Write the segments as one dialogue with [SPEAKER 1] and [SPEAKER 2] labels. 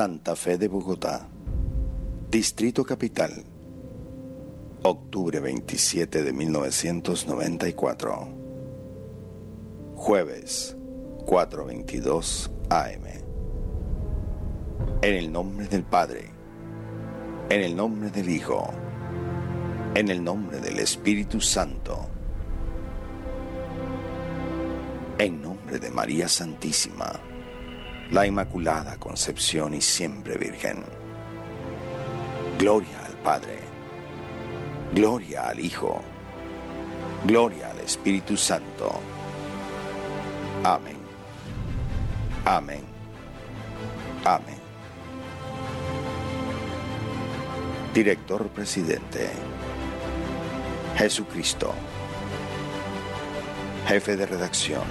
[SPEAKER 1] Santa Fe de Bogotá, Distrito Capital, octubre 27 de 1994, jueves 4.22 AM. En el nombre del Padre, en el nombre del Hijo, en el nombre del Espíritu Santo, en nombre de María Santísima, la Inmaculada Concepción y siempre Virgen. Gloria al Padre, gloria al Hijo, gloria al Espíritu Santo. Amén. Amén. Amén. Director Presidente. Jesucristo. Jefe de redacción.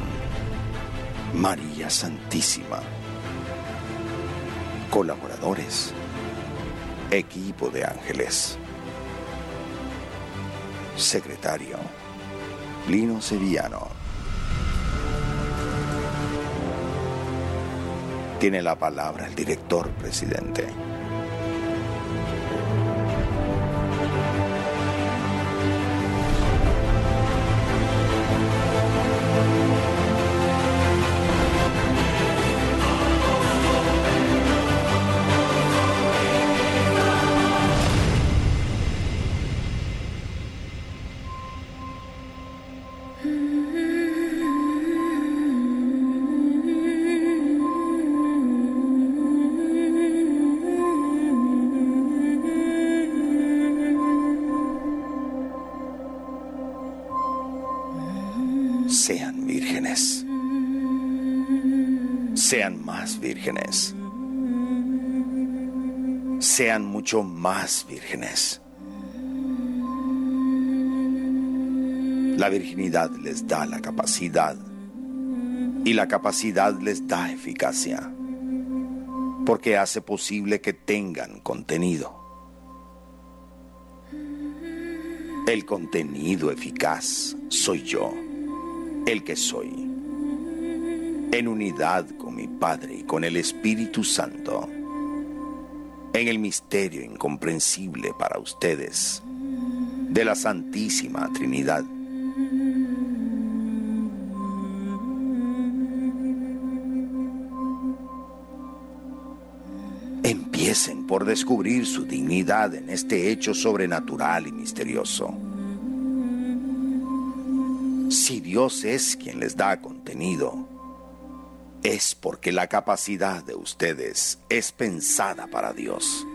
[SPEAKER 1] María Santísima. Colaboradores. Equipo de ángeles. Secretario. Lino Sevillano. Tiene la palabra el director presidente. Vírgenes. Sean mucho más vírgenes. La virginidad les da la capacidad y la capacidad les da eficacia porque hace posible que tengan contenido. El contenido eficaz soy yo el que soy, en unidad con mi Padre y con el Espíritu Santo, en el misterio incomprensible para ustedes de la Santísima Trinidad. Empiecen por descubrir su dignidad en este hecho sobrenatural y misterioso. Si Dios es quien les da contenido, es porque la capacidad de ustedes es pensada para Dios.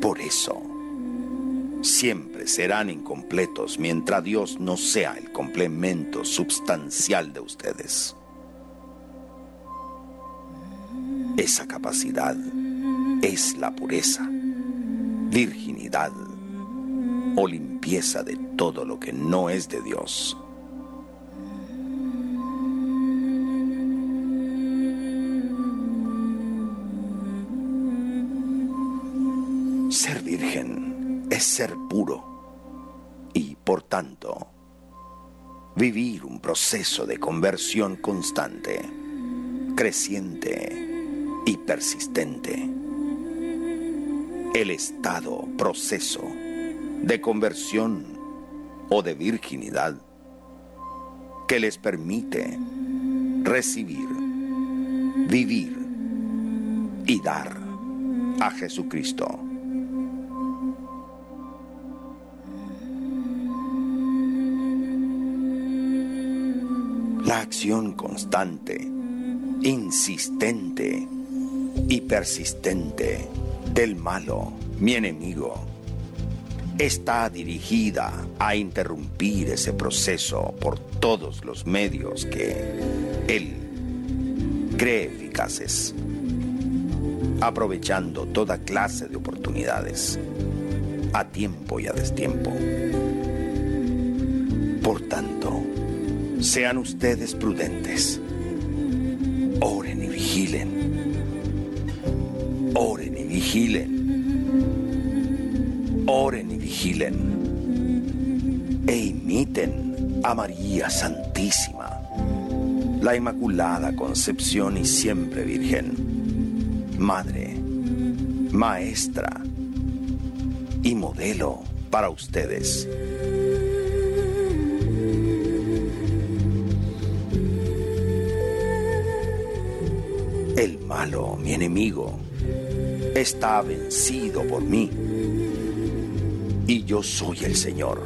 [SPEAKER 1] Por eso, siempre serán incompletos mientras Dios no sea el complemento substancial de ustedes. Esa capacidad es la pureza, virginidad o limpieza de todo lo que no es de Dios. Es ser puro y, por tanto, vivir un proceso de conversión constante, creciente y persistente. El estado, proceso de conversión o de virginidad que les permite recibir, vivir y dar a Jesucristo. La acción constante, insistente y persistente del malo, mi enemigo, está dirigida a interrumpir ese proceso por todos los medios que él cree eficaces, aprovechando toda clase de oportunidades, a tiempo y a destiempo. Por tanto, sean ustedes prudentes, oren y vigilen, oren y vigilen, oren y vigilen, e imiten a María Santísima, la Inmaculada Concepción y siempre Virgen, Madre, Maestra y modelo para ustedes. Malo, mi enemigo, está vencido por mí y yo soy el Señor,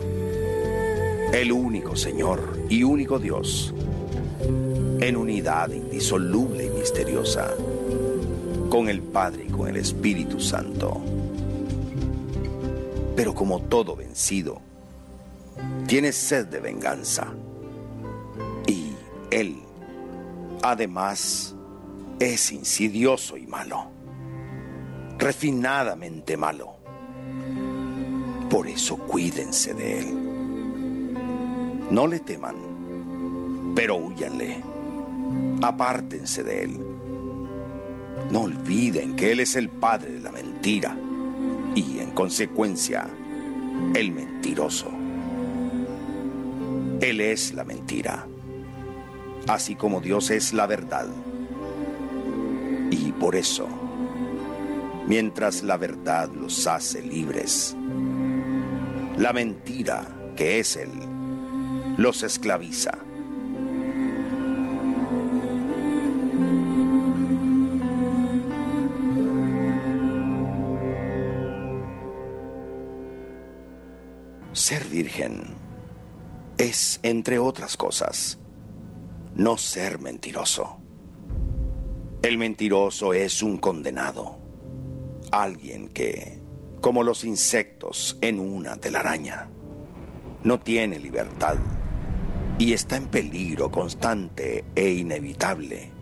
[SPEAKER 1] el único Señor y único Dios en unidad indisoluble y misteriosa, con el Padre y con el Espíritu Santo. Pero como todo vencido, tiene sed de venganza. Y Él, además, es insidioso y malo, refinadamente malo. Por eso cuídense de Él. No le teman, pero huyanle apártense de él. No olviden que Él es el padre de la mentira y en consecuencia el mentiroso. Él es la mentira, así como Dios es la verdad. Por eso, mientras la verdad los hace libres, la mentira, que es Él, los esclaviza. Ser virgen es, entre otras cosas, no ser mentiroso. El mentiroso es un condenado, alguien que, como los insectos en una telaraña, no tiene libertad y está en peligro constante e inevitable,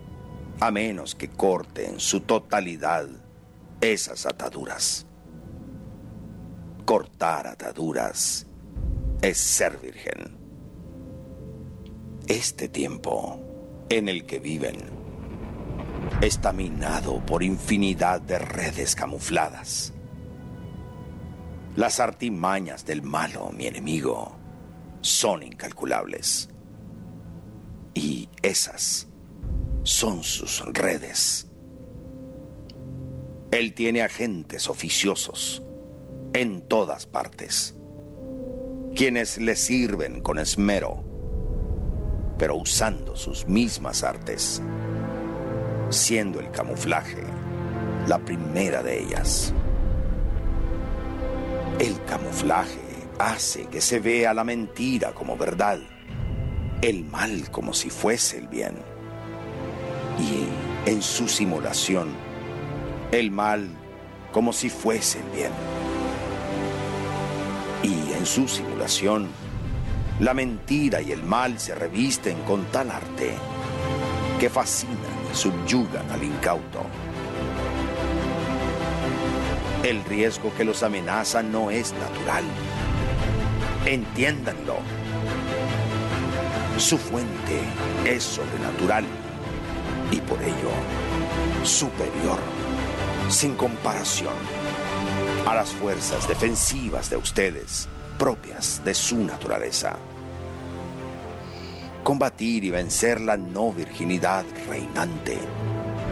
[SPEAKER 1] a menos que corte en su totalidad esas ataduras. Cortar ataduras es ser virgen. Este tiempo en el que viven está minado por infinidad de redes camufladas. Las artimañas del malo, mi enemigo, son incalculables. Y esas son sus redes. Él tiene agentes oficiosos en todas partes quienes le sirven con esmero, pero usando sus mismas artes, siendo el camuflaje la primera de ellas. El camuflaje hace que se vea la mentira como verdad, el mal como si fuese el bien. Y en su simulación, el mal como si fuese el bien y en su simulación, la mentira y el mal se revisten con tal arte que fascinan y subyugan al incauto. El riesgo que los amenaza no es natural. Entiéndanlo. Su fuente es sobrenatural y por ello superior, sin comparación a las fuerzas defensivas de ustedes, propias de su naturaleza. Combatir y vencer la no virginidad reinante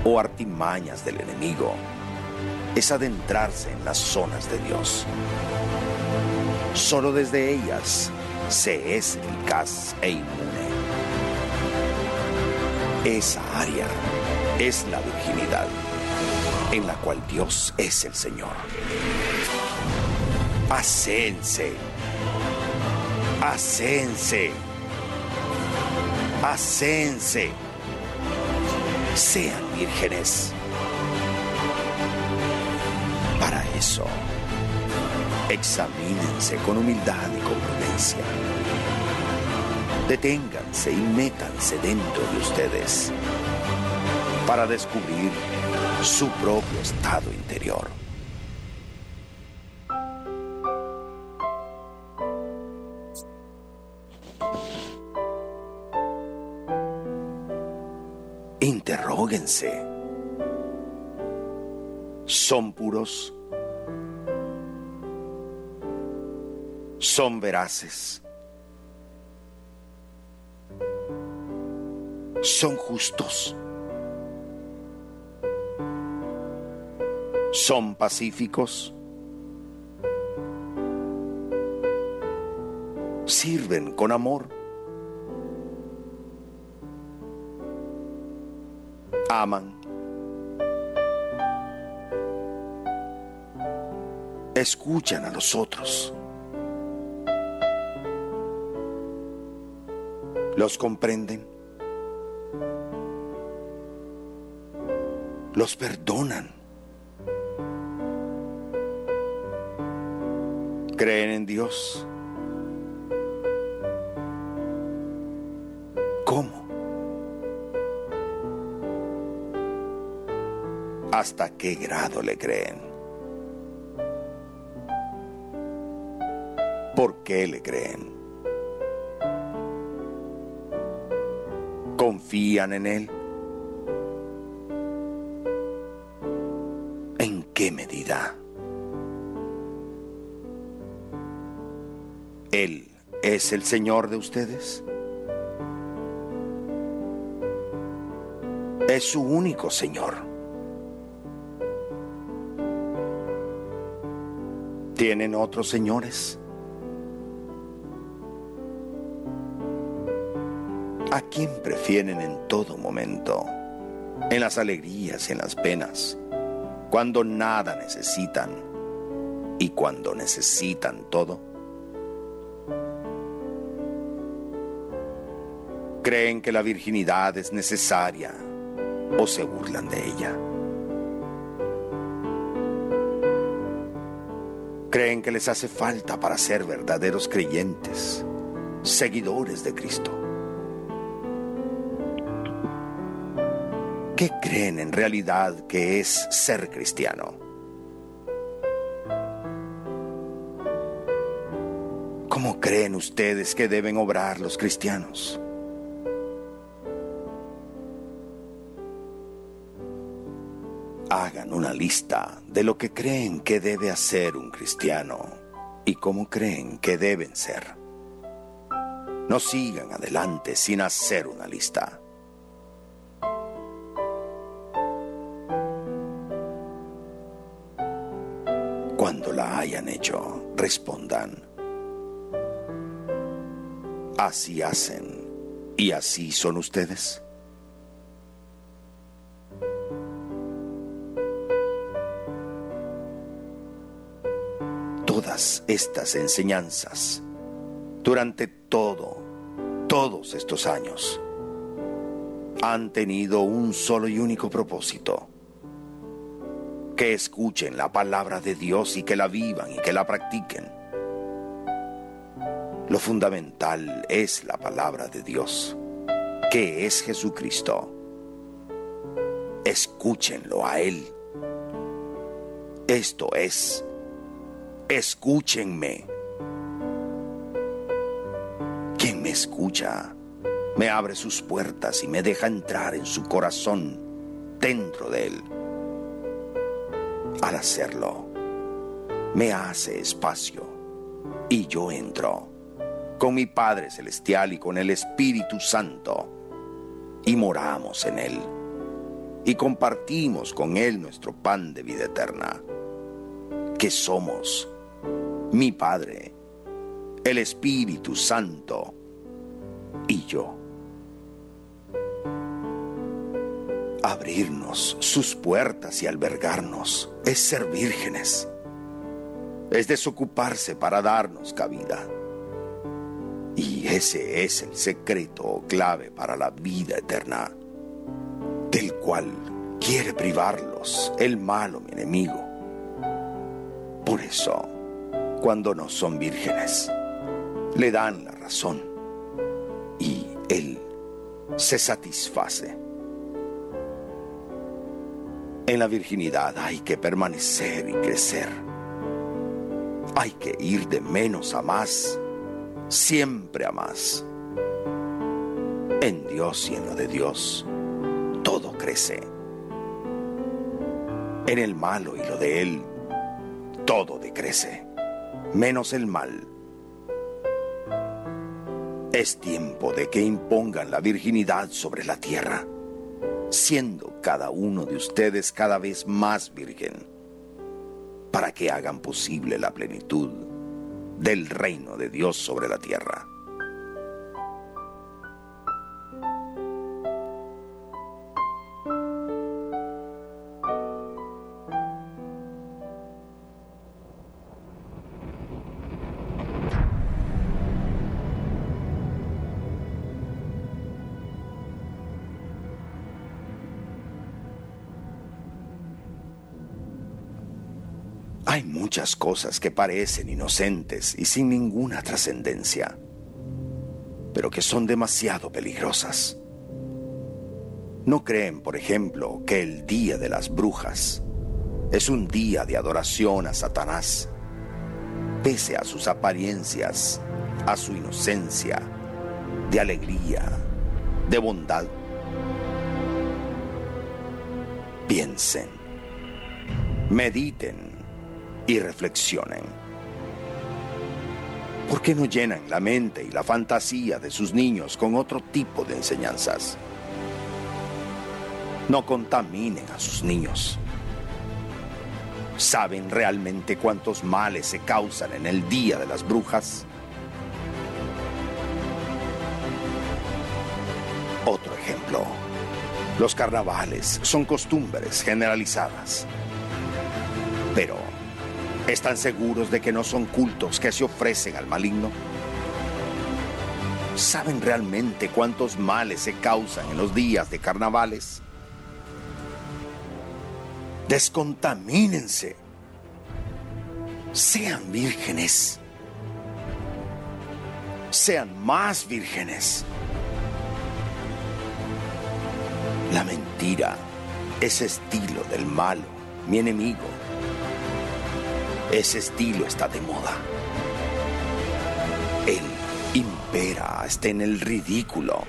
[SPEAKER 1] o artimañas del enemigo es adentrarse en las zonas de Dios. Solo desde ellas se es eficaz e inmune. Esa área es la virginidad en la cual Dios es el Señor. Ascense, ascense, ascense, sean vírgenes. Para eso, examínense con humildad y con prudencia. Deténganse y métanse dentro de ustedes para descubrir su propio estado interior. Interróguense. ¿Son puros? ¿Son veraces? son justos, son pacíficos, sirven con amor, aman, escuchan a los otros. los comprenden, los perdonan, creen en Dios. ¿Cómo? ¿Hasta qué grado le creen? ¿Por qué le creen? confían en Él? ¿En qué medida? ¿Él es el Señor de ustedes? Es su único Señor. ¿Tienen otros señores? ¿A quién prefieren en todo momento? En las alegrías y en las penas, cuando nada necesitan y cuando necesitan todo. ¿Creen que la virginidad es necesaria o se burlan de ella? ¿Creen que les hace falta para ser verdaderos creyentes, seguidores de Cristo? ¿Qué creen en realidad que es ser cristiano? ¿Cómo creen ustedes que deben obrar los cristianos? Hagan una lista de lo que creen que debe hacer un cristiano y cómo creen que deben ser. No sigan adelante sin hacer una lista. Cuando la hayan hecho, respondan. Así hacen y así son ustedes. Todas estas enseñanzas, durante todo, todos estos años, han tenido un solo y único propósito que escuchen la palabra de Dios y que la vivan y que la practiquen. Lo fundamental es la palabra de Dios, que es Jesucristo. Escúchenlo a Él. Esto es, escúchenme. Quien me escucha, me abre sus puertas y me deja entrar en su corazón, dentro de Él al hacerlo, me hace espacio y yo entro con mi Padre Celestial y con el Espíritu Santo y moramos en Él y compartimos con Él nuestro pan de vida eterna, que somos mi Padre, el Espíritu Santo y yo. abrirnos sus puertas y albergarnos es ser vírgenes. Es desocuparse para darnos cabida. Y ese es el secreto clave para la vida eterna, del cual quiere privarlos el malo mi enemigo. Por eso, cuando no son vírgenes, le dan la razón y él se satisface en la virginidad hay que permanecer y crecer. Hay que ir de menos a más, siempre a más. En Dios y en lo de Dios, todo crece. En el malo y lo de Él, todo decrece, menos el mal. Es tiempo de que impongan la virginidad sobre la tierra, siendo cada uno de ustedes cada vez más virgen, para que hagan posible la plenitud del reino de Dios sobre la tierra. Cosas que parecen inocentes y sin ninguna trascendencia, pero que son demasiado peligrosas. ¿No creen, por ejemplo, que el Día de las Brujas es un día de adoración a Satanás, pese a sus apariencias, a su inocencia, de alegría, de bondad? Piensen, mediten y reflexionen. ¿Por qué no llenan la mente y la fantasía de sus niños con otro tipo de enseñanzas? No contaminen a sus niños. ¿Saben realmente cuántos males se causan en el Día de las Brujas? Otro ejemplo. Los carnavales son costumbres generalizadas. Pero ¿Están seguros de que no son cultos que se ofrecen al maligno? ¿Saben realmente cuántos males se causan en los días de carnavales? Descontamínense. Sean vírgenes. Sean más vírgenes. La mentira, ese estilo del malo, mi enemigo ese estilo está de moda. Él impera hasta en el ridículo.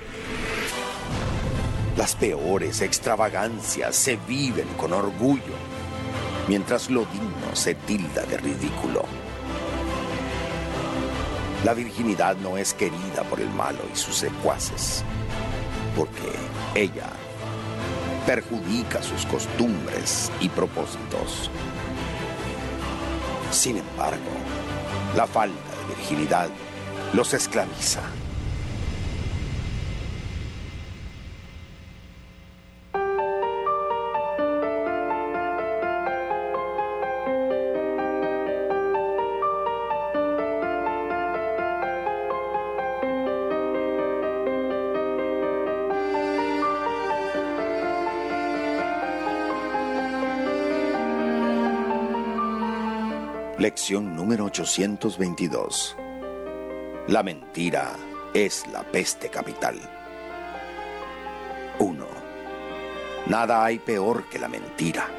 [SPEAKER 1] Las peores extravagancias se viven con orgullo, mientras lo digno se tilda de ridículo. La virginidad no es querida por el malo y sus secuaces, porque ella perjudica sus costumbres y propósitos. Sin embargo, la falta de virginidad los esclaviza. Lección número 822. La mentira es la peste capital. 1. Nada hay peor que la mentira.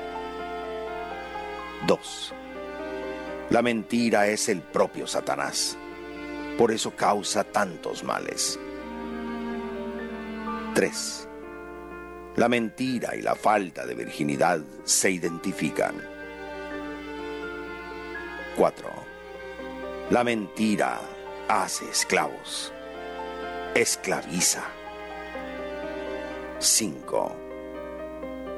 [SPEAKER 1] 2. La mentira es el propio Satanás. Por eso causa tantos males. 3. La mentira y la falta de virginidad se identifican. 4. La mentira hace esclavos. Esclaviza. 5.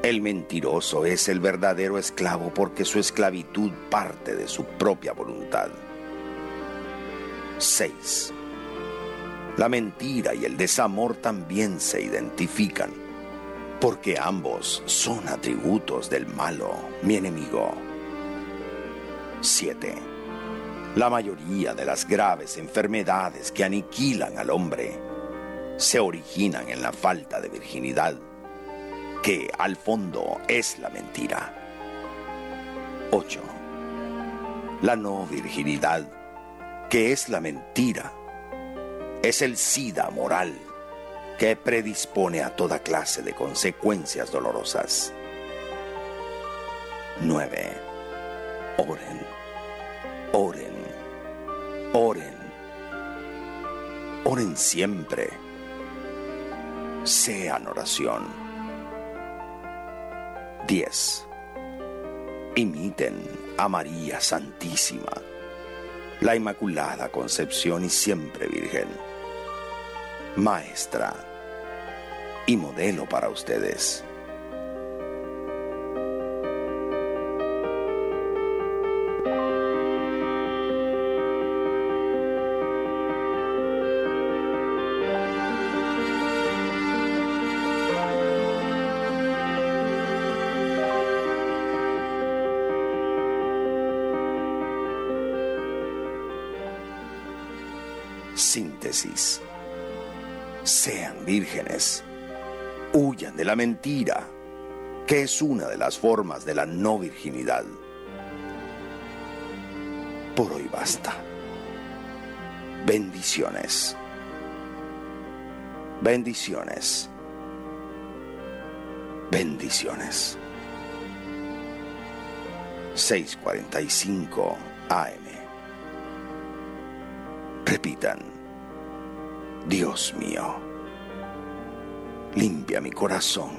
[SPEAKER 1] El mentiroso es el verdadero esclavo porque su esclavitud parte de su propia voluntad. 6. La mentira y el desamor también se identifican, porque ambos son atributos del malo, mi enemigo. 7. La mayoría de las graves enfermedades que aniquilan al hombre se originan en la falta de virginidad, que al fondo es la mentira. 8. La no virginidad, que es la mentira, es el SIDA moral que predispone a toda clase de consecuencias dolorosas. 9. Oren Oren, oren, oren siempre. Sean oración. 10. Imiten a María Santísima, la Inmaculada Concepción y siempre Virgen. maestra y modelo para ustedes. Sean vírgenes. Huyan de la mentira, que es una de las formas de la no virginidad. Por hoy basta. Bendiciones. Bendiciones. Bendiciones. 6:45 AM. Repitan, Dios mío, limpia mi corazón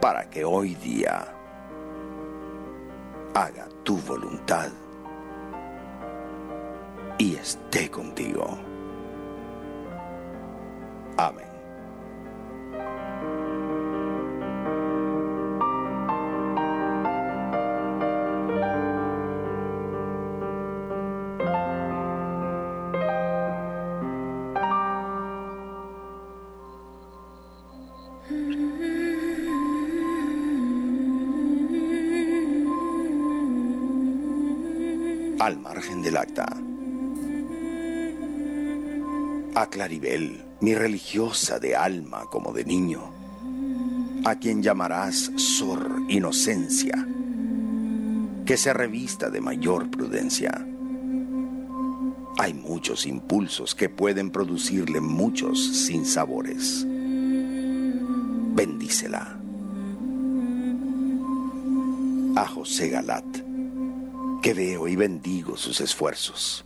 [SPEAKER 1] para que hoy día haga tu voluntad y esté contigo. Amén. Al margen del acta. A Claribel, mi religiosa de alma como de niño, a quien llamarás Sor Inocencia, que se revista de mayor prudencia. Hay muchos impulsos que pueden producirle muchos sinsabores. Bendícela. A José Galat, que veo y bendigo sus esfuerzos.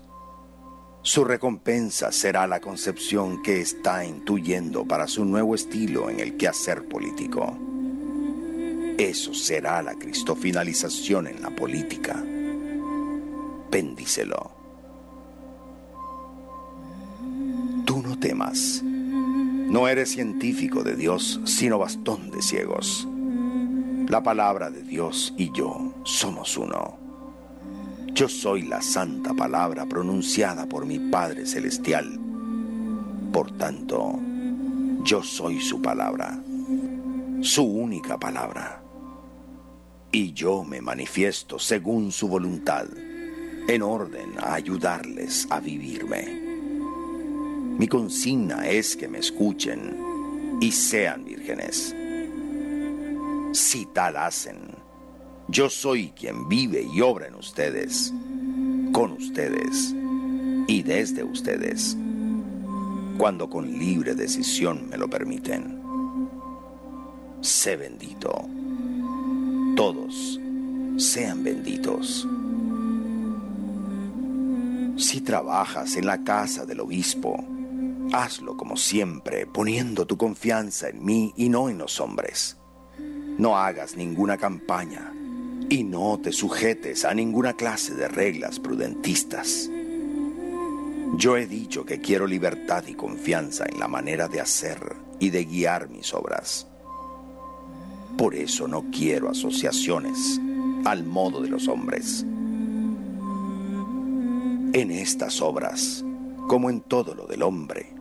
[SPEAKER 1] Su recompensa será la concepción que está intuyendo para su nuevo estilo en el quehacer político. Eso será la cristofinalización en la política. Bendícelo. Tú no temas. No eres científico de Dios, sino bastón de ciegos. La palabra de Dios y yo somos uno. Yo soy la santa palabra pronunciada por mi Padre Celestial. Por tanto, yo soy su palabra, su única palabra. Y yo me manifiesto según su voluntad, en orden a ayudarles a vivirme. Mi consigna es que me escuchen y sean vírgenes. Si tal hacen, yo soy quien vive y obra en ustedes, con ustedes y desde ustedes, cuando con libre decisión me lo permiten. Sé bendito. Todos sean benditos. Si trabajas en la casa del obispo, hazlo como siempre, poniendo tu confianza en mí y no en los hombres. No hagas ninguna campaña y no te sujetes a ninguna clase de reglas prudentistas. Yo he dicho que quiero libertad y confianza en la manera de hacer y de guiar mis obras. Por eso no quiero asociaciones al modo de los hombres. En estas obras, como en todo lo del hombre,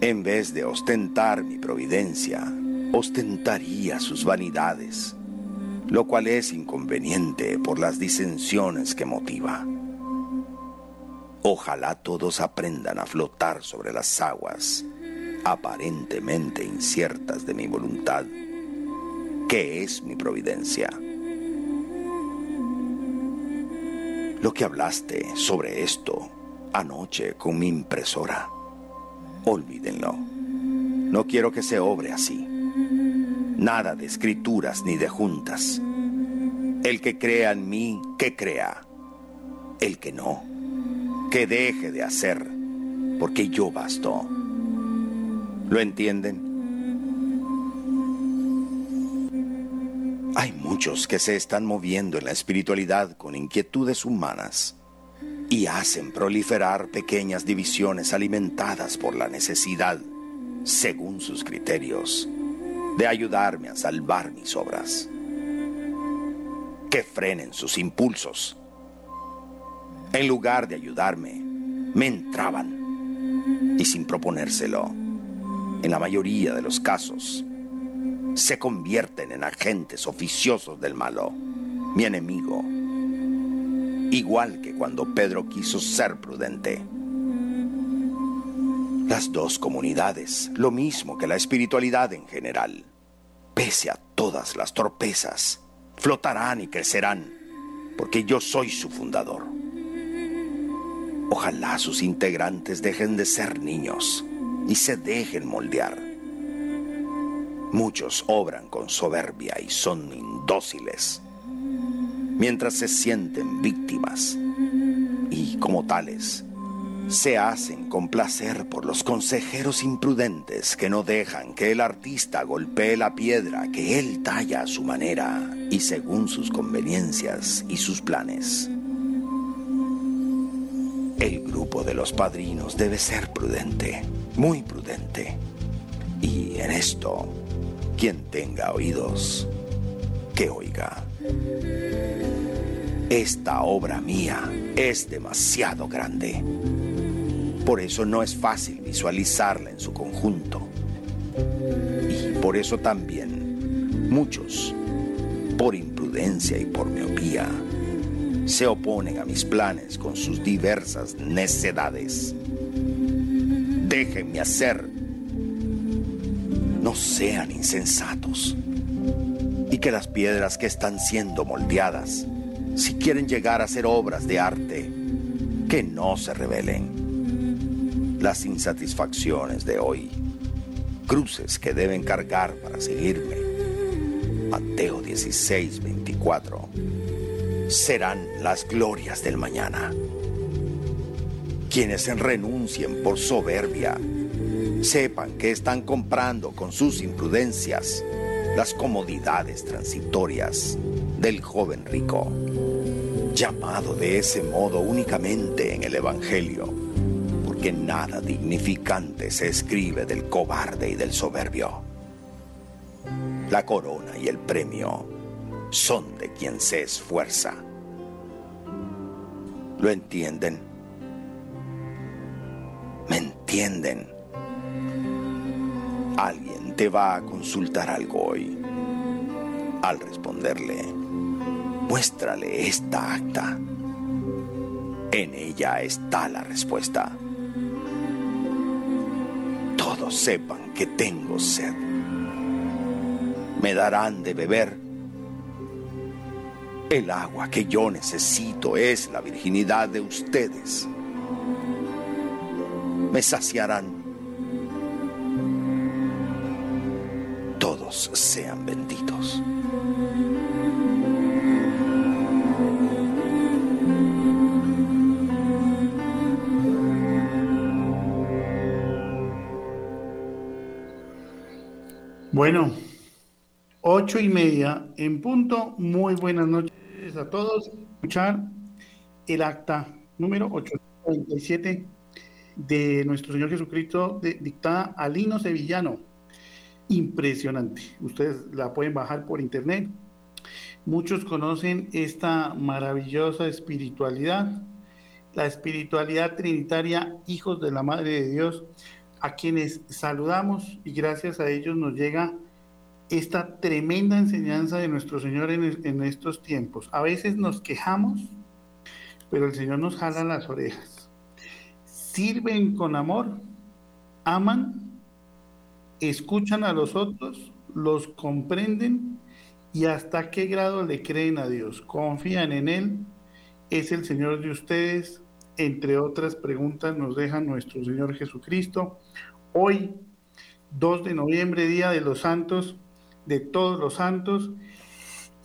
[SPEAKER 1] en vez de ostentar mi providencia, ostentaría sus vanidades lo cual es inconveniente por las disensiones que motiva. Ojalá todos aprendan a flotar sobre las aguas aparentemente inciertas de mi voluntad, que es mi providencia. Lo que hablaste sobre esto anoche con mi impresora, olvídenlo. No quiero que se obre así. Nada de escrituras ni de juntas. El que crea en mí, que crea. El que no, que deje de hacer, porque yo basto. ¿Lo entienden? Hay muchos que se están moviendo en la espiritualidad con inquietudes humanas, y hacen proliferar pequeñas divisiones alimentadas por la necesidad, según sus criterios, de ayudarme a salvar mis obras. Que frenen sus impulsos. En lugar de ayudarme, me entraban y sin proponérselo, en la mayoría de los casos, se convierten en agentes oficiosos del malo, mi enemigo igual que cuando Pedro quiso ser prudente. Las dos comunidades, lo mismo que la espiritualidad en general, pese a todas las torpezas, flotarán y crecerán, porque yo soy su fundador. Ojalá sus integrantes dejen de ser niños y se dejen moldear. Muchos obran con soberbia y son indóciles mientras se sienten víctimas y como tales se hacen complacer por los consejeros imprudentes que no dejan que el artista golpee la piedra que él talla a su manera y según sus conveniencias y sus planes. El grupo de los padrinos debe ser prudente, muy prudente. Y en esto, quien tenga oídos, que oiga. Esta obra mía es demasiado grande. Por eso no es fácil visualizarla en su conjunto. Y por eso también muchos, por imprudencia y por miopía, se oponen a mis planes con sus diversas necedades. Déjenme hacer. No sean insensatos. Y que las piedras que están siendo moldeadas si quieren llegar a hacer obras de arte, que no se rebelen. Las insatisfacciones de hoy, cruces que deben cargar para seguirme. Mateo 16, 24. Serán las glorias del mañana. Quienes renuncien por soberbia, sepan que están comprando con sus imprudencias las comodidades transitorias del joven rico llamado de ese modo únicamente en el Evangelio, porque nada dignificante se escribe del cobarde y del soberbio. La corona y el premio son de quien se esfuerza. ¿Lo entienden? ¿Me entienden? Alguien te va a consultar algo hoy. Al responderle, Muéstrale esta acta. En ella está la respuesta. Sepan que tengo sed. Me darán de beber. El agua que yo necesito es la virginidad de ustedes. Me saciarán. Todos sean benditos.
[SPEAKER 2] Bueno, ocho y media en punto. Muy buenas noches a todos. Escuchar el acta número 847 de nuestro Señor Jesucristo dictada a Lino Sevillano. Impresionante. Ustedes la pueden bajar por internet. Muchos conocen esta maravillosa espiritualidad, la espiritualidad trinitaria, hijos de la Madre de Dios, a quienes saludamos y gracias a ellos nos llega esta tremenda enseñanza de nuestro Señor en, estos tiempos. A veces nos quejamos, pero el Señor nos jala las orejas. Sirven con amor, aman, escuchan a los otros, los comprenden y hasta qué grado le creen a Dios. Confían en Él, es el Señor de ustedes, entre otras preguntas, nos deja nuestro Señor Jesucristo. Hoy, 2 de noviembre, Día de los Santos, de todos los santos,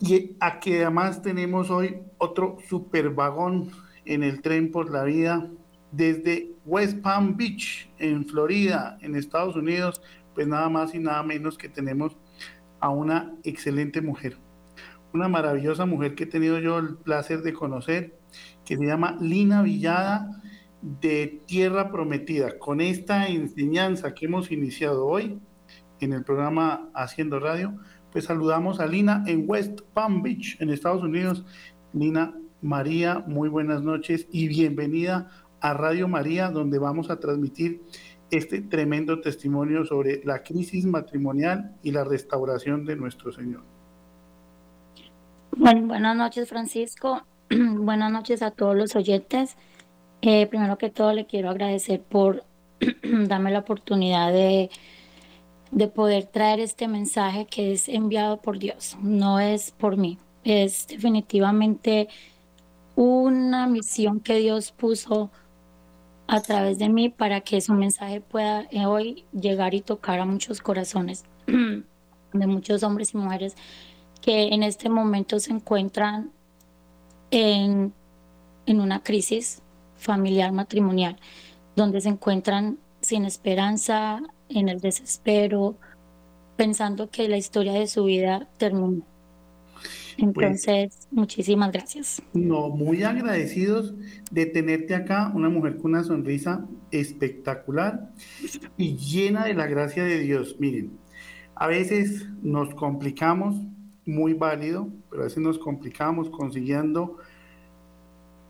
[SPEAKER 2] y aquí además tenemos hoy otro super vagón en el tren por la vida desde West Palm Beach, en Florida, en Estados Unidos, pues nada más y nada menos que tenemos a una excelente mujer, una maravillosa mujer que he tenido yo el placer de conocer que se llama Lina Villada de Tierra Prometida. Con esta enseñanza que hemos iniciado hoy en el programa Haciendo Radio, pues saludamos a Lina en West Palm Beach, en Estados Unidos. Lina María, muy buenas noches y bienvenida a Radio María, donde vamos a transmitir este tremendo testimonio sobre la crisis matrimonial y la restauración de nuestro Señor.
[SPEAKER 3] Bueno, buenas noches, Francisco. buenas noches a todos los oyentes. Eh, primero que todo, le quiero agradecer por darme la oportunidad de, de poder traer este mensaje que es enviado por Dios, no es por mí, es definitivamente una misión que Dios puso a través de mí para que su mensaje pueda eh, hoy llegar y tocar a muchos corazones de muchos hombres y mujeres que en este momento se encuentran en, en una crisis familiar matrimonial, donde se encuentran sin esperanza, en el desespero, pensando que la historia de su vida terminó. Pues Entonces, muchísimas gracias.
[SPEAKER 2] No, muy agradecidos de tenerte acá, una mujer con una sonrisa espectacular y llena de la gracia de Dios. Miren, a veces nos complicamos, muy válido, pero a veces nos complicamos consiguiendo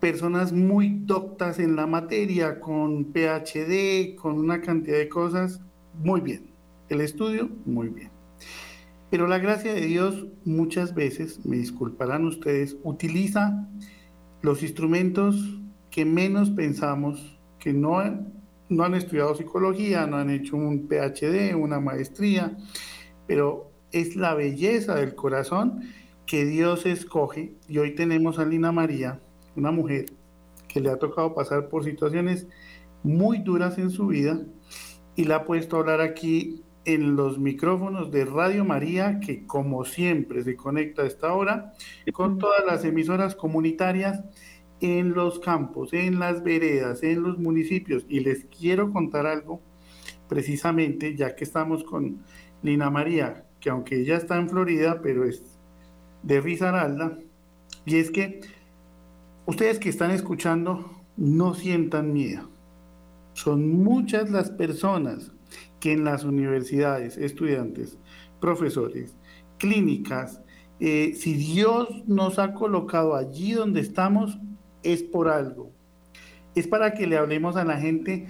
[SPEAKER 2] personas muy doctas en la materia, con PhD, con una cantidad de cosas, muy bien. El estudio, muy bien. Pero la gracia de Dios muchas veces, me disculparán ustedes, utiliza los instrumentos que menos pensamos, que no, no han estudiado psicología, no han hecho un PhD, una maestría, pero es la belleza del corazón que Dios escoge. Y hoy tenemos a Lina María, una mujer que le ha tocado pasar por situaciones muy duras en su vida y la ha puesto a hablar aquí en los micrófonos de Radio María, que como siempre se conecta a esta hora, con todas las emisoras comunitarias en los campos, en las veredas, en los municipios. Y les quiero contar algo, precisamente, ya que estamos con Lina María, que aunque ella está en Florida, pero es de Risaralda, y es que ustedes que están escuchando, no sientan miedo. Son muchas las personas que en las universidades, estudiantes, profesores, clínicas, eh, si Dios nos ha colocado allí donde estamos, es por algo. Es para que le hablemos a la gente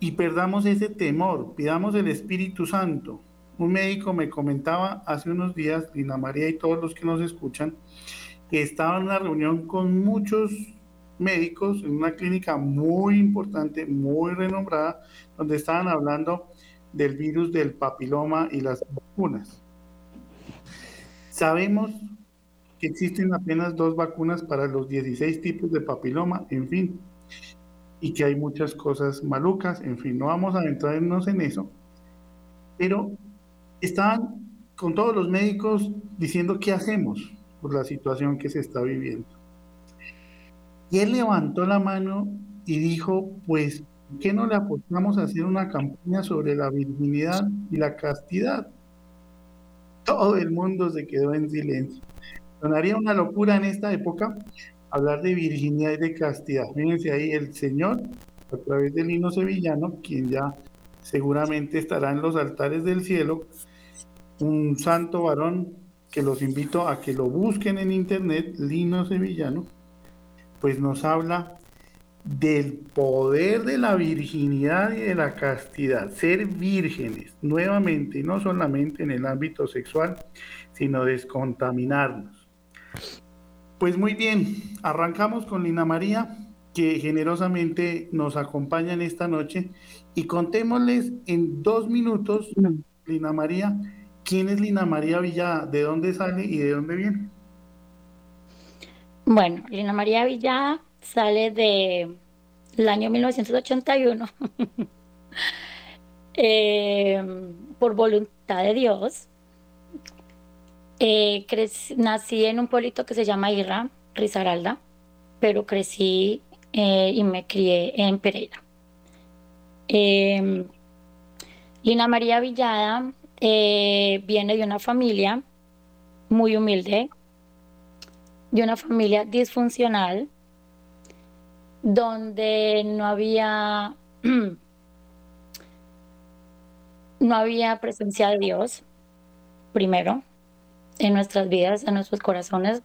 [SPEAKER 2] y perdamos ese temor, pidamos el Espíritu Santo. Un médico me comentaba hace unos días, Dina María y todos los que nos escuchan, estaba en una reunión con muchos médicos en una clínica muy importante, muy renombrada, donde estaban hablando del virus del papiloma y las vacunas. Sabemos que existen apenas dos vacunas para los 16 tipos de papiloma, en fin, y que hay muchas cosas malucas, en fin, no vamos a adentrarnos en eso, pero estaban con todos los médicos diciendo qué hacemos por la situación que se está viviendo. Y él levantó la mano y dijo, pues qué no le apostamos a hacer una campaña sobre la virginidad y la castidad? Todo el mundo se quedó en silencio. Sonaría una locura en esta época hablar de virginidad y de castidad. Fíjense ahí el Señor, a través del Lino Sevillano, quien ya seguramente estará en los altares del cielo, un santo varón que los invito a que lo busquen en internet, Lino Sevillano, pues nos habla del poder de la virginidad y de la castidad, ser vírgenes, nuevamente, no solamente en el ámbito sexual, sino descontaminarnos. Pues muy bien, arrancamos con Lina María, que generosamente nos acompaña en esta noche, y contémosles en dos minutos, Lina María, quién es Lina María Villada, de dónde sale y de dónde viene.
[SPEAKER 3] Bueno, Lina María Villada sale de el año 1981 eh, por voluntad de Dios. Eh, nací en un pueblito que se llama Irra, Risaralda, pero crecí eh, y me crié en Pereira. Em, Lina María Villada viene de una familia muy humilde, de una familia disfuncional, donde no había no había presencia de Dios, primero, en nuestras vidas, en nuestros corazones,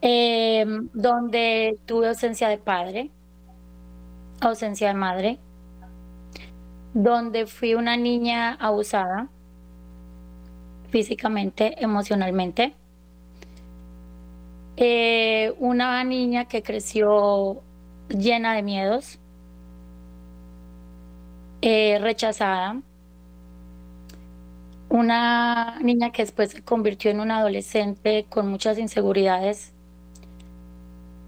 [SPEAKER 3] em, donde tuve ausencia de padre, ausencia de madre, donde fui una niña abusada físicamente, emocionalmente, eh, una niña que creció llena de miedos, eh, rechazada, una niña que después se convirtió en una adolescente con muchas inseguridades,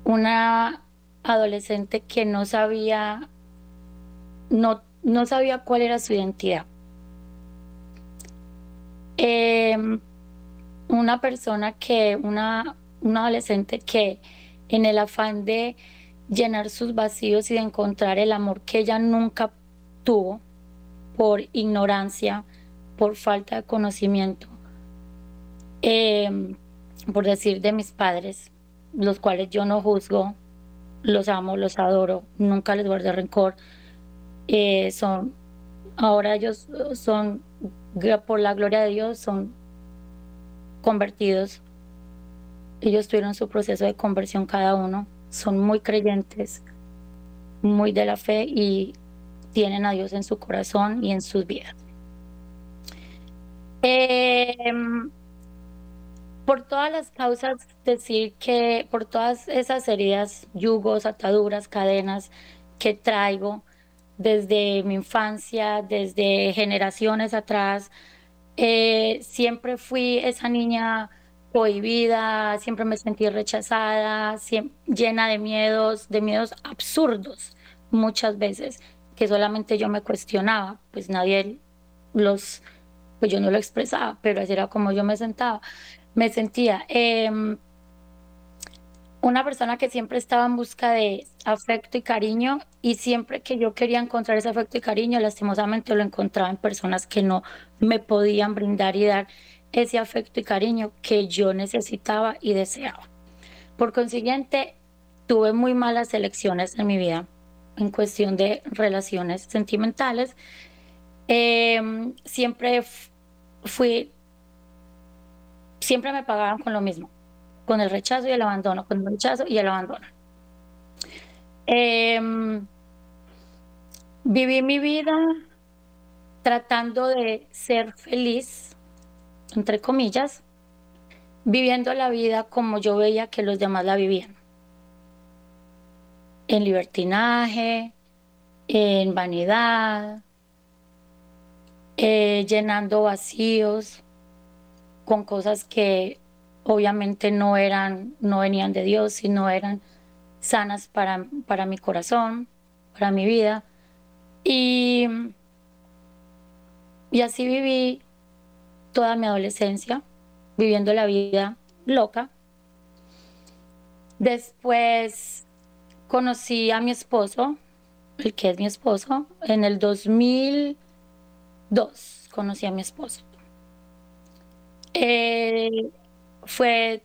[SPEAKER 3] una adolescente que no sabía, no, no sabía cuál era su identidad. Em, una persona que, una, adolescente que en el afán de llenar sus vacíos y de encontrar el amor que ella nunca tuvo por ignorancia, por falta de conocimiento, em, por decir de mis padres, los cuales yo no juzgo, los amo, los adoro, nunca les guardo rencor. Eh, son, ahora ellos son, por la gloria de Dios, son convertidos. Ellos tuvieron su proceso de conversión cada uno, son muy creyentes, muy de la fe y tienen a Dios en su corazón y en sus vidas. Em, por todas las causas, decir que por todas esas heridas, yugos, ataduras, cadenas que traigo desde mi infancia, desde generaciones atrás, eh, siempre fui esa niña prohibida, siempre me sentí rechazada, llena de miedos, de miedos absurdos muchas veces, que solamente yo me cuestionaba, pues nadie los pues yo no lo expresaba, pero así era como yo me sentaba, me sentía. Em, una persona que siempre estaba en busca de afecto y cariño y siempre que yo quería encontrar ese afecto y cariño, lastimosamente lo encontraba en personas que no me podían brindar y dar ese afecto y cariño que yo necesitaba y deseaba. Por consiguiente, tuve muy malas elecciones en mi vida en cuestión de relaciones sentimentales Em, siempre fui, siempre me pagaban con lo mismo, con el rechazo y el abandono, con el rechazo y el abandono. Em, viví mi vida tratando de ser feliz, entre comillas, viviendo la vida como yo veía que los demás la vivían. En libertinaje, en vanidad, eh, llenando vacíos con cosas que obviamente no eran, no venían de Dios, sino eran sanas para, para mi corazón, para mi vida. Y, y así viví toda mi adolescencia, viviendo la vida loca. Después conocí a mi esposo, el que es mi esposo, en el 2000 Dos, conocí a mi esposo. Eh, fue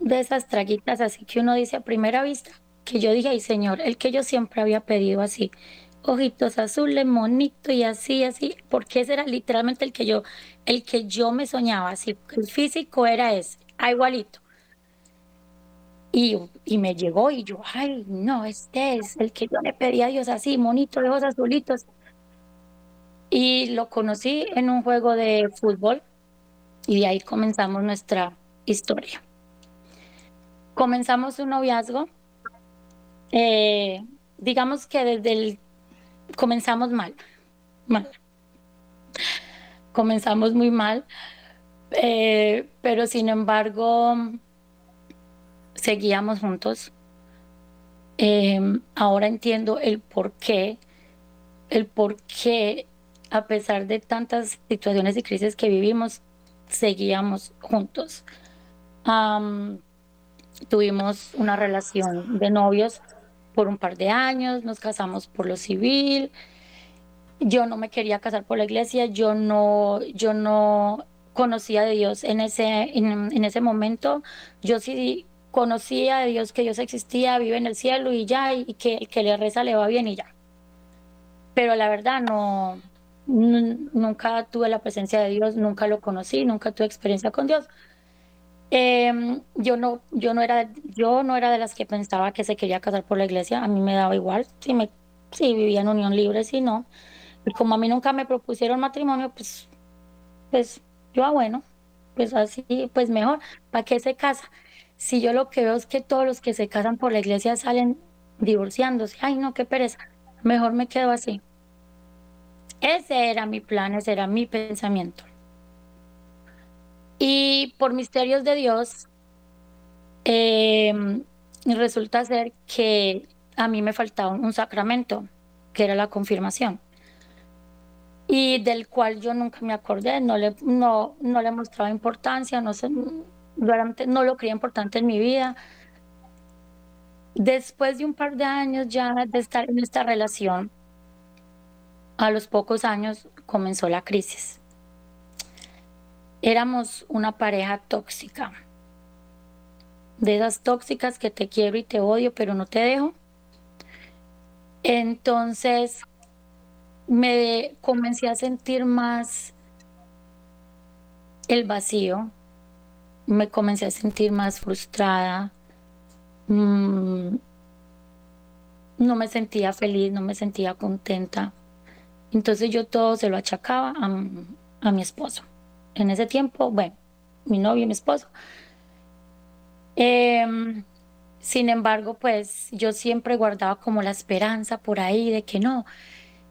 [SPEAKER 3] de esas traguitas así que uno dice a primera vista, que yo dije, ay Señor, el que yo siempre había pedido así, ojitos azules, monito y así, así, porque ese era literalmente el que yo, el que yo me soñaba, así, el físico era ese, ah, igualito. Y, y me llegó y yo, ay, no, este es el que yo le pedía a Dios así, monito ojos azulitos. Y lo conocí en un juego de fútbol y de ahí comenzamos nuestra historia. Comenzamos un noviazgo. Eh, digamos que desde el comenzamos mal, mal. Comenzamos muy mal, eh, pero sin embargo seguíamos juntos. Eh, ahora entiendo el por qué, el por qué a pesar de tantas situaciones y crisis que vivimos, seguíamos juntos. tuvimos una relación de novios por un par de años, nos casamos por lo civil. Yo no me quería casar por la iglesia, yo no, yo no conocía de Dios en ese, en, ese momento. Yo sí conocía de Dios, que Dios existía, vive en el cielo y ya, y que el que le reza le va bien y ya. Pero la verdad no, nunca tuve la presencia de Dios, nunca lo conocí, nunca tuve experiencia con Dios. Em, yo no, yo no era, yo no era de las que pensaba que se quería casar por la iglesia. A mí me daba igual si me, si vivía en unión libre, si no. Y como a mí nunca me propusieron matrimonio, pues, pues yo, ah, bueno, pues así, pues mejor. ¿Para qué se casa? Si yo lo que veo es que todos los que se casan por la iglesia salen divorciándose. Ay, no, qué pereza. Mejor me quedo así. Ese era mi plan, ese era mi pensamiento. Y por misterios de Dios, em, resulta ser que a mí me faltaba un sacramento, que era la confirmación, y del cual yo nunca me acordé, no le, no, no le mostraba importancia, no, sé, no lo creía importante en mi vida. Después de un par de años ya de estar en esta relación, a los pocos años comenzó la crisis éramos una pareja tóxica. De esas tóxicas que te quiero y te odio, pero no te dejo. Entonces me comencé a sentir más el vacío, me comencé a sentir más frustrada, mm, no me sentía feliz, no me sentía contenta. Entonces yo todo se lo achacaba a mi esposo en ese tiempo, bueno, mi novio y mi esposo. Em, sin embargo, pues yo siempre guardaba como la esperanza por ahí de que no,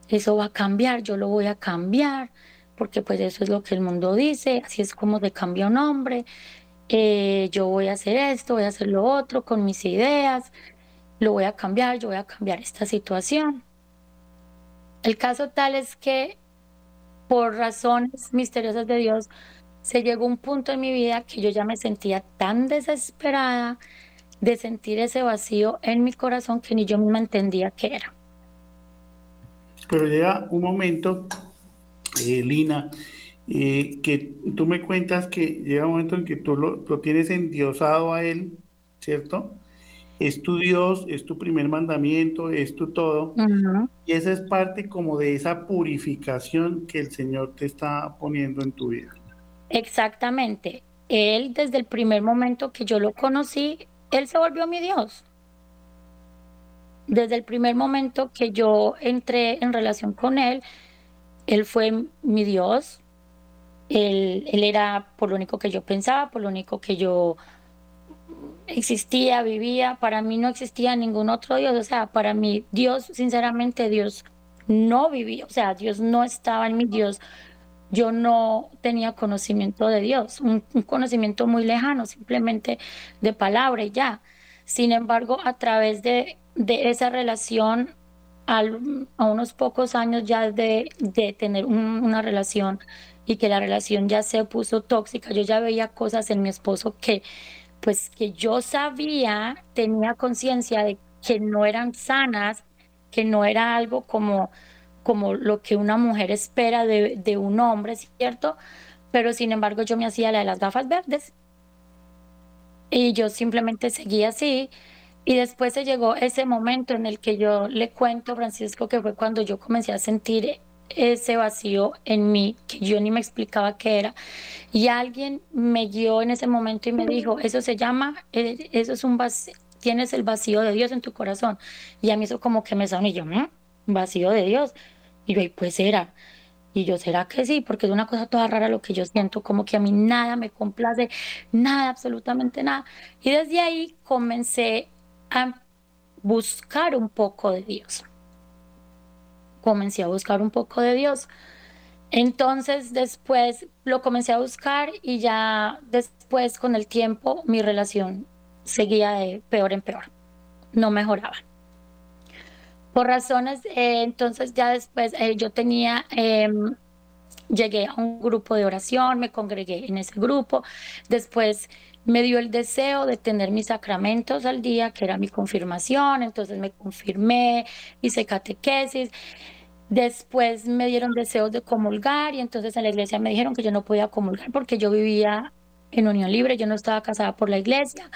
[SPEAKER 3] eso va a cambiar, yo lo voy a cambiar, porque pues eso es lo que el mundo dice, así es como se cambia un hombre, eh, yo voy a hacer esto, voy a hacer lo otro con mis ideas, lo voy a cambiar, yo voy a cambiar esta situación. El caso tal es que por razones misteriosas de Dios, se llegó un punto en mi vida que yo ya me sentía tan desesperada de sentir ese vacío en mi corazón que ni yo misma entendía qué era.
[SPEAKER 2] Pero llega un momento, eh, Lina, eh, que tú me cuentas que llega un momento en que tú lo, lo tienes endiosado a él, ¿cierto? Es tu Dios, es tu primer mandamiento, es tu todo. Y esa es parte como de esa purificación que el Señor te está poniendo en tu vida.
[SPEAKER 3] Exactamente. Él desde el primer momento que yo lo conocí, Él se volvió mi Dios. Desde el primer momento que yo entré en relación con Él, Él fue mi Dios. Él, él era por lo único que yo pensaba, por lo único que yo existía, vivía, para mí no existía ningún otro Dios, o sea, para mí Dios, sinceramente Dios no vivía, o sea, Dios no estaba en mi Dios, yo no tenía conocimiento de Dios, un, conocimiento muy lejano, simplemente de palabra y ya. Sin embargo, a través de, de esa relación, a unos pocos años ya de, de tener una relación y que la relación ya se puso tóxica, yo ya veía cosas en mi esposo que pues que yo sabía, tenía conciencia de que no eran sanas, que no era algo como, como lo que una mujer espera de, de un hombre, ¿cierto? Pero sin embargo yo me hacía la de las gafas verdes y yo simplemente seguía así. Y después se llegó ese momento en el que yo le cuento, Francisco, que fue cuando yo comencé a sentir ese vacío en mí que yo ni me explicaba qué era. Y alguien me guió en ese momento y me dijo, eso se llama, eh, eso es un vacío, tienes el vacío de Dios en tu corazón. Y a mí eso como que me sonó y yo, ¿Mm? vacío de Dios. Y yo, pues era. Y yo, ¿será que sí? Porque es una cosa toda rara lo que yo siento, como que a mí nada me complace, nada, absolutamente nada. Y desde ahí comencé a buscar un poco de Dios comencé a buscar un poco de Dios. Entonces después lo comencé a buscar y ya después con el tiempo mi relación seguía de peor en peor, no mejoraba. Por razones, eh, entonces ya después eh, yo tenía, em, llegué a un grupo de oración, me congregué en ese grupo, después me dio el deseo de tener mis sacramentos al día, que era mi confirmación, entonces me confirmé, hice catequesis. Después me dieron deseos de comulgar y entonces en la iglesia me dijeron que yo no podía comulgar porque yo vivía en unión libre, yo no estaba casada por la iglesia.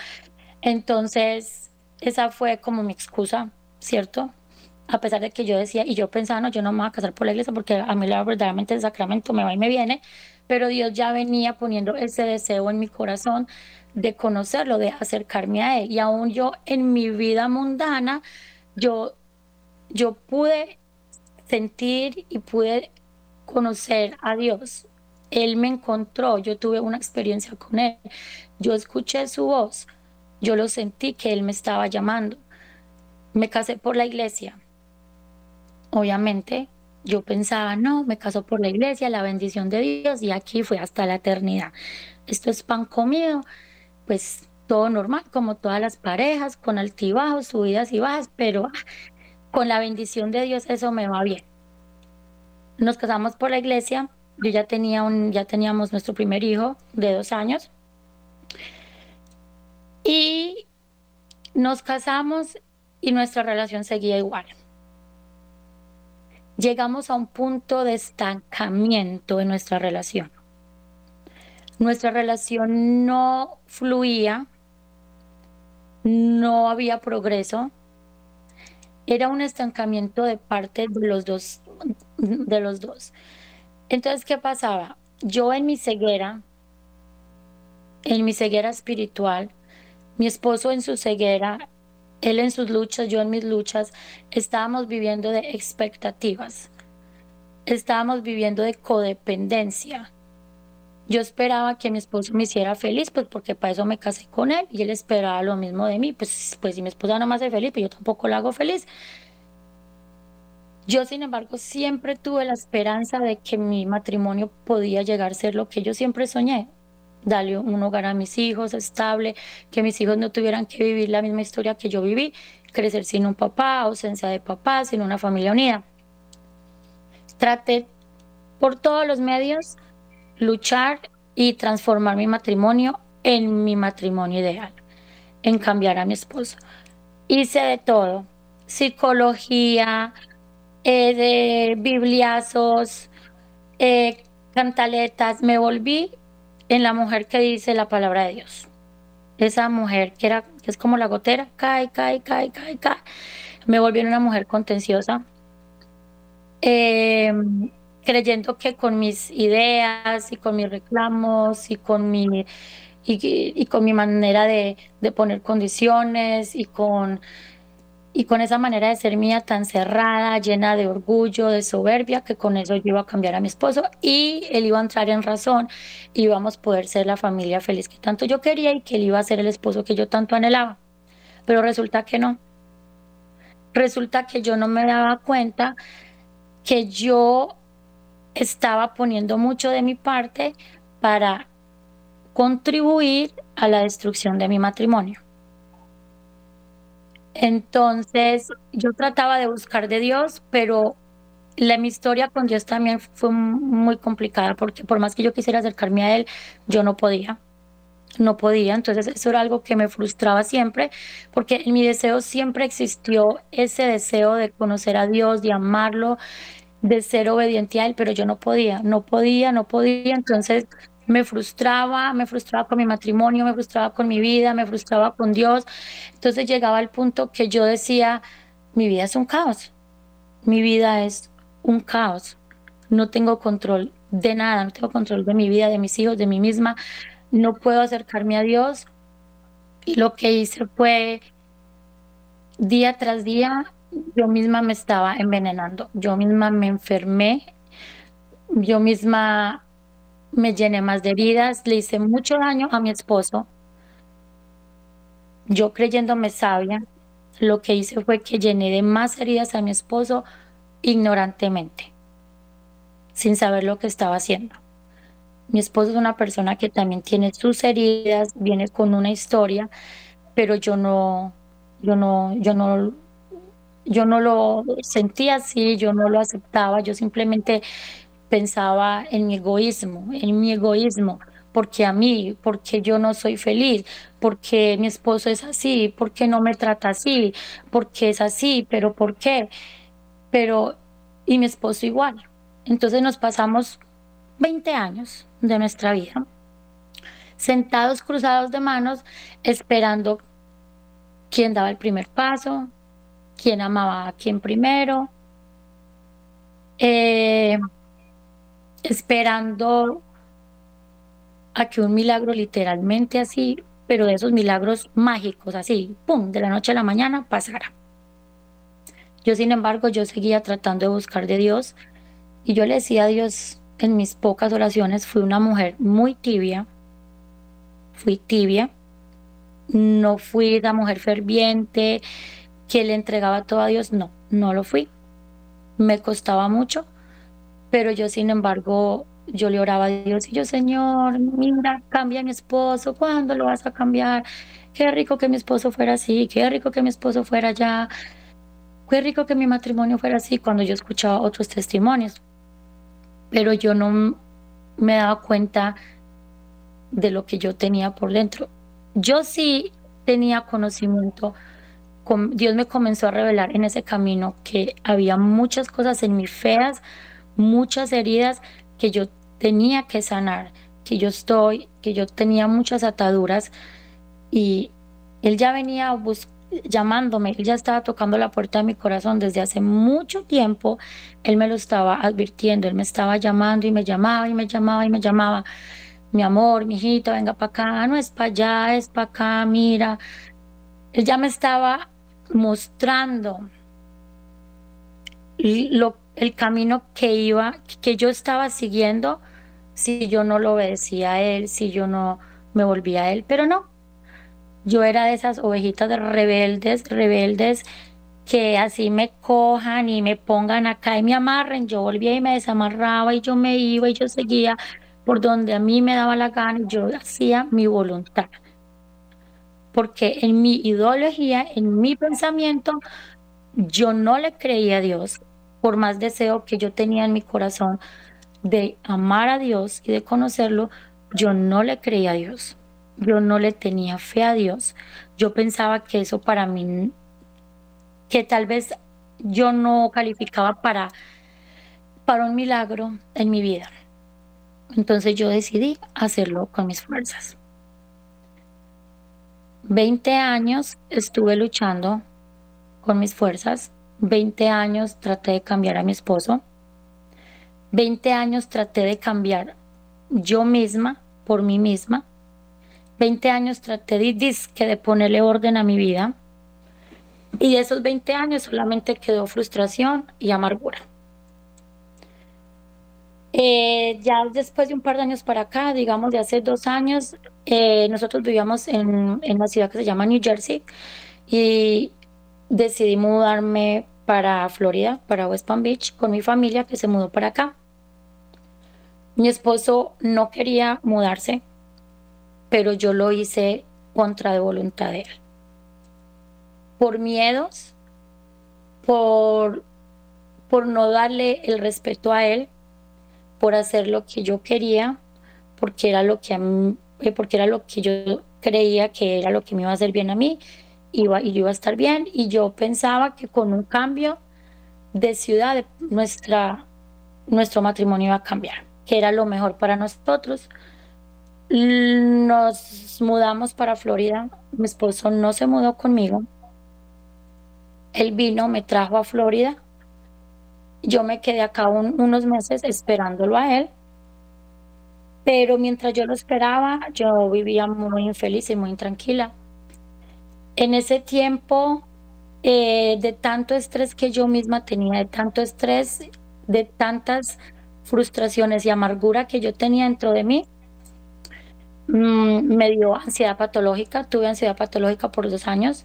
[SPEAKER 3] Entonces, esa fue como mi excusa, ¿cierto? A pesar de que yo decía, y yo pensaba, no, yo no me voy a casar por la iglesia porque a mí la, verdaderamente el sacramento me va y me viene, pero Dios ya venía poniendo ese deseo en mi corazón de conocerlo, de acercarme a Él. Y aún yo en mi vida mundana, yo, yo pude sentir y pude conocer a Dios. Él me encontró, yo tuve una experiencia con Él, yo escuché su voz, yo lo sentí que Él me estaba llamando. Me casé por la iglesia. Obviamente, yo pensaba, no, me caso por la iglesia, la bendición de Dios, y aquí fue hasta la eternidad. Esto es pan comido, pues todo normal, como todas las parejas, con altibajos, subidas y bajas, pero ah, con la bendición de Dios eso me va bien. Nos casamos por la iglesia, yo ya tenía un, ya teníamos nuestro primer hijo de dos años. Y nos casamos y nuestra relación seguía igual. Llegamos a un punto de estancamiento en nuestra relación. Nuestra relación no fluía, no había progreso. Era un estancamiento de parte de los dos, de los dos. Entonces, ¿qué pasaba? Yo en mi ceguera, en mi ceguera espiritual, mi esposo en su ceguera, él en sus luchas, yo en mis luchas, estábamos viviendo de expectativas, estábamos viviendo de codependencia. Yo esperaba que mi esposo me hiciera feliz, pues porque para eso me casé con él y él esperaba lo mismo de mí. Pues, pues si mi esposa no me hace feliz, pues yo tampoco la hago feliz. Yo, sin embargo, siempre tuve la esperanza de que mi matrimonio podía llegar a ser lo que yo siempre soñé, darle un hogar a mis hijos estable, que mis hijos no tuvieran que vivir la misma historia que yo viví, crecer sin un papá, ausencia de papá, sin una familia unida. Traté por todos los medios luchar y transformar mi matrimonio en mi matrimonio ideal, en cambiar a mi esposo. Hice de todo, psicología, eh, de bibliazos, eh, cantaletas, me volví en la mujer que dice la palabra de Dios. Esa mujer que, era, que es como la gotera, cae, cae, cae, cae, cae. Me volví en una mujer contenciosa, eh, creyendo que con mis ideas y con mis reclamos y con mi, y, con mi manera de, de poner condiciones y con y con esa manera de ser mía tan cerrada, llena de orgullo, de soberbia, que con eso yo iba a cambiar a mi esposo y él iba a entrar en razón y íbamos a poder ser la familia feliz que tanto yo quería y que él iba a ser el esposo que yo tanto anhelaba. Pero resulta que no. Resulta que yo no me daba cuenta que yo estaba poniendo mucho de mi parte para contribuir a la destrucción de mi matrimonio. Entonces, yo trataba de buscar de Dios, pero la, mi historia con Dios también fue muy complicada, porque por más que yo quisiera acercarme a Él, yo no podía. No podía, entonces eso era algo que me frustraba siempre, porque en mi deseo siempre existió ese deseo de conocer a Dios, de amarlo, de ser obediente a Él, pero yo no podía, no podía, no podía. Entonces me frustraba, me frustraba con mi matrimonio, me frustraba con mi vida, me frustraba con Dios. Entonces llegaba al punto que yo decía, mi vida es un caos, mi vida es un caos, no tengo control de nada, no tengo control de mi vida, de mis hijos, de mí misma, no puedo acercarme a Dios. Y lo que hice fue, día tras día, yo misma me estaba envenenando, yo misma me enfermé, yo misma me llené más de heridas, le hice mucho daño a mi esposo. Yo creyéndome sabia, lo que hice fue que llené de más heridas a mi esposo ignorantemente, sin saber lo que estaba haciendo. Mi esposo es una persona que también tiene sus heridas, viene con una historia, pero yo no, yo no, yo no, yo no lo sentía así, yo no lo aceptaba, yo simplemente pensaba en mi egoísmo, en mi egoísmo, porque a mí, porque yo no soy feliz, porque mi esposo es así, porque no me trata así, porque es así, pero ¿por qué? Pero, y mi esposo igual. Entonces nos pasamos 20 años de nuestra vida sentados cruzados de manos, esperando quién daba el primer paso, quién amaba a quién primero, eh, esperando a que un milagro literalmente así, pero de esos milagros mágicos, así, pum, de la noche a la mañana pasara. Yo, sin embargo, yo seguía tratando de buscar de Dios y yo le decía a Dios en mis pocas oraciones, fui una mujer muy tibia, fui tibia, no fui la mujer ferviente que le entregaba todo a Dios, no, no lo fui. Me costaba mucho, pero yo sin embargo, yo le oraba a Dios y yo, Señor, mira, cambia mi esposo, ¿cuándo lo vas a cambiar? Qué rico que mi esposo fuera así, qué rico que mi esposo fuera allá, qué rico que mi matrimonio fuera así cuando yo escuchaba otros testimonios. Pero yo no me daba cuenta de lo que yo tenía por dentro. Yo sí tenía conocimiento, Dios me comenzó a revelar en ese camino que había muchas cosas en mis feas, muchas heridas que yo tenía que sanar, que yo estoy, que yo tenía muchas ataduras y él ya venía llamándome, él ya estaba tocando la puerta de mi corazón desde hace mucho tiempo, él me lo estaba advirtiendo, él me estaba llamando y me llamaba y me llamaba y me llamaba mi amor, mi hijita, venga para acá, no es para allá, es para acá, mira. Él ya me estaba mostrando lo, el camino que iba, que yo estaba siguiendo si yo no lo obedecía a él, si yo no me volvía a él, pero no. Yo era de esas ovejitas rebeldes, rebeldes que así me cojan y me pongan acá y me amarren. Yo volvía y me desamarraba y yo me iba y yo seguía por donde a mí me daba la gana, yo hacía mi voluntad. Porque en mi ideología, en mi pensamiento, yo no le creía a Dios, por más deseo que yo tenía en mi corazón de amar a Dios y de conocerlo, yo no le creía a Dios. Yo no le tenía fe a Dios. Yo pensaba que eso para mí, que tal vez yo no calificaba para, para un milagro en mi vida. Entonces yo decidí hacerlo con mis fuerzas. 20 años estuve luchando con mis fuerzas. 20 años traté de cambiar a mi esposo. 20 años traté de cambiar yo misma por mí misma. 20 años traté de, de ponerle orden a mi vida. Y de esos 20 años solamente quedó frustración y amargura. Eh, ya después de un par de años para acá, digamos de hace dos años, eh, nosotros vivíamos en, en una ciudad que se llama New Jersey y decidí mudarme para Florida, para West Palm Beach, con mi familia que se mudó para acá. Mi esposo no quería mudarse, pero yo lo hice contra de voluntad de él. Por miedos, por, por no darle el respeto a él, por hacer lo que yo quería, porque era lo que eh, porque era lo que yo creía que era lo que me iba a hacer bien a mí iba, y yo iba a estar bien. Y yo pensaba que con un cambio de ciudad nuestra, nuestro matrimonio iba a cambiar, que era lo mejor para nosotros. Nos mudamos para Florida, mi esposo no se mudó conmigo, él vino, me trajo a Florida yo me quedé acá unos meses esperándolo a él, pero mientras yo lo esperaba, yo vivía muy infeliz y muy intranquila. En ese tiempo, eh, de tanto estrés que yo misma tenía, de tanto estrés, de tantas frustraciones y amargura que yo tenía dentro de mí, mm, me dio ansiedad patológica, tuve ansiedad patológica por dos años,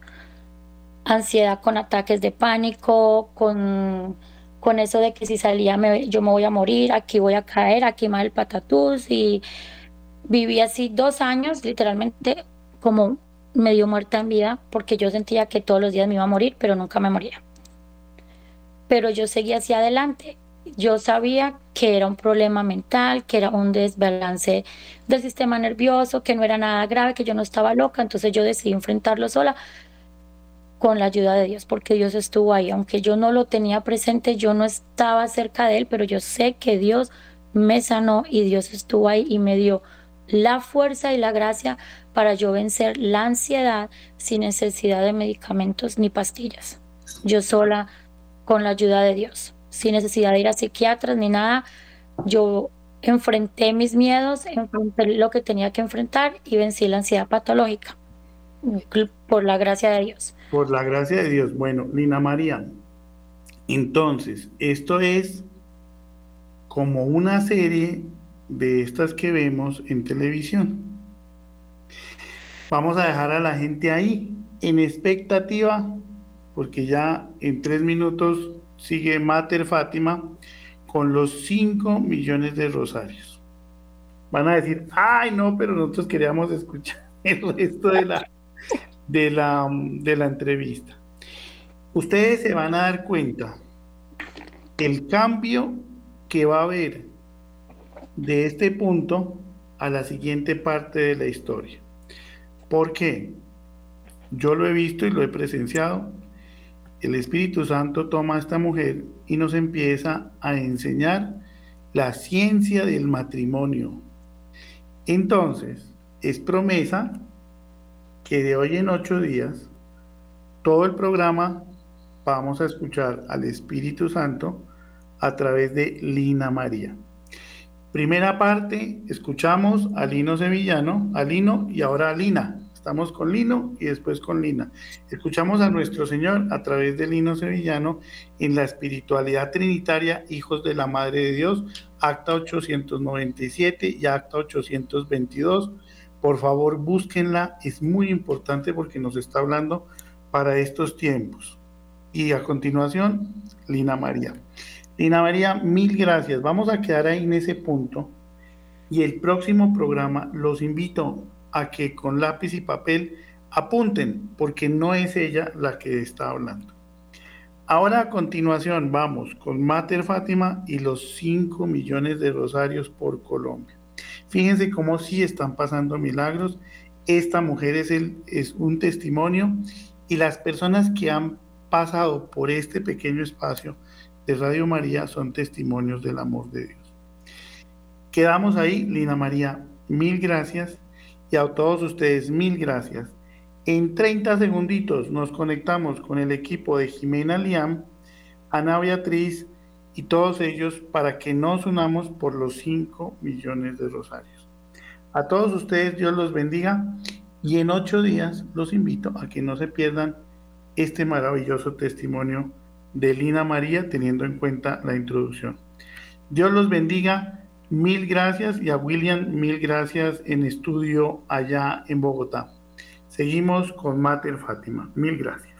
[SPEAKER 3] ansiedad con ataques de pánico, con con eso de que si salía yo me voy a morir, aquí voy a caer, aquí más el patatús y viví así dos años literalmente como medio muerta en vida porque yo sentía que todos los días me iba a morir, pero nunca me moría. Pero yo seguía hacia adelante. Yo sabía que era un problema mental, que era un desbalance del sistema nervioso, que no era nada grave, que yo no estaba loca, entonces yo decidí enfrentarlo sola con la ayuda de Dios, porque Dios estuvo ahí. Aunque yo no lo tenía presente, yo no estaba cerca de Él, pero yo sé que Dios me sanó y Dios estuvo ahí y me dio la fuerza y la gracia para yo vencer la ansiedad sin necesidad de medicamentos ni pastillas. Yo sola, con la ayuda de Dios, sin necesidad de ir a psiquiatras ni nada, yo enfrenté mis miedos, enfrenté lo que tenía que enfrentar y vencí la ansiedad patológica por la gracia de Dios.
[SPEAKER 2] Por la gracia de Dios. Bueno, Lina María, entonces, esto es como una serie de estas que vemos en televisión. Vamos a dejar a la gente ahí en expectativa, porque ya en tres minutos sigue Mater Fátima con los 5 millones de rosarios. Van a decir, ay no, pero nosotros queríamos escuchar el resto de la, de la, de la entrevista. Ustedes se van a dar cuenta el cambio que va a haber de este punto a la siguiente parte de la historia. ¿Por qué? Yo lo he visto y lo he presenciado. El Espíritu Santo toma a esta mujer y nos empieza a enseñar la ciencia del matrimonio. Entonces, es promesa que de hoy en ocho días, todo el programa vamos a escuchar al Espíritu Santo a través de Lina María. Primera parte, escuchamos a Lino Sevillano, a Lino y ahora a Lina. Estamos con Lino y después con Lina. Escuchamos a nuestro Señor a través de Lino Sevillano en la espiritualidad trinitaria, hijos de la Madre de Dios, acta 897 y acta 822. Por favor, búsquenla, es muy importante porque nos está hablando para estos tiempos. Y a continuación, Lina María. Lina María, mil gracias. Vamos a quedar ahí en ese punto. Y el próximo programa los invito a que con lápiz y papel apunten, porque no es ella la que está hablando. Ahora a continuación vamos con Mater Fátima y los 5 millones de rosarios por Colombia. Fíjense cómo sí están pasando milagros. Esta mujer es, el, es un testimonio y las personas que han pasado por este pequeño espacio de Radio María son testimonios del amor de Dios. Quedamos ahí, Lina María, mil gracias y a todos ustedes mil gracias. En 30 segunditos nos conectamos con el equipo de Jimena Liam, Ana Beatriz y todos ellos para que nos unamos por los 5 millones de rosarios. A todos ustedes Dios los bendiga y en ocho días los invito a que no se pierdan este maravilloso testimonio de Lina María teniendo en cuenta la introducción. Dios los bendiga, mil gracias y a William mil gracias en estudio allá en Bogotá. Seguimos con Mater Fátima, mil gracias.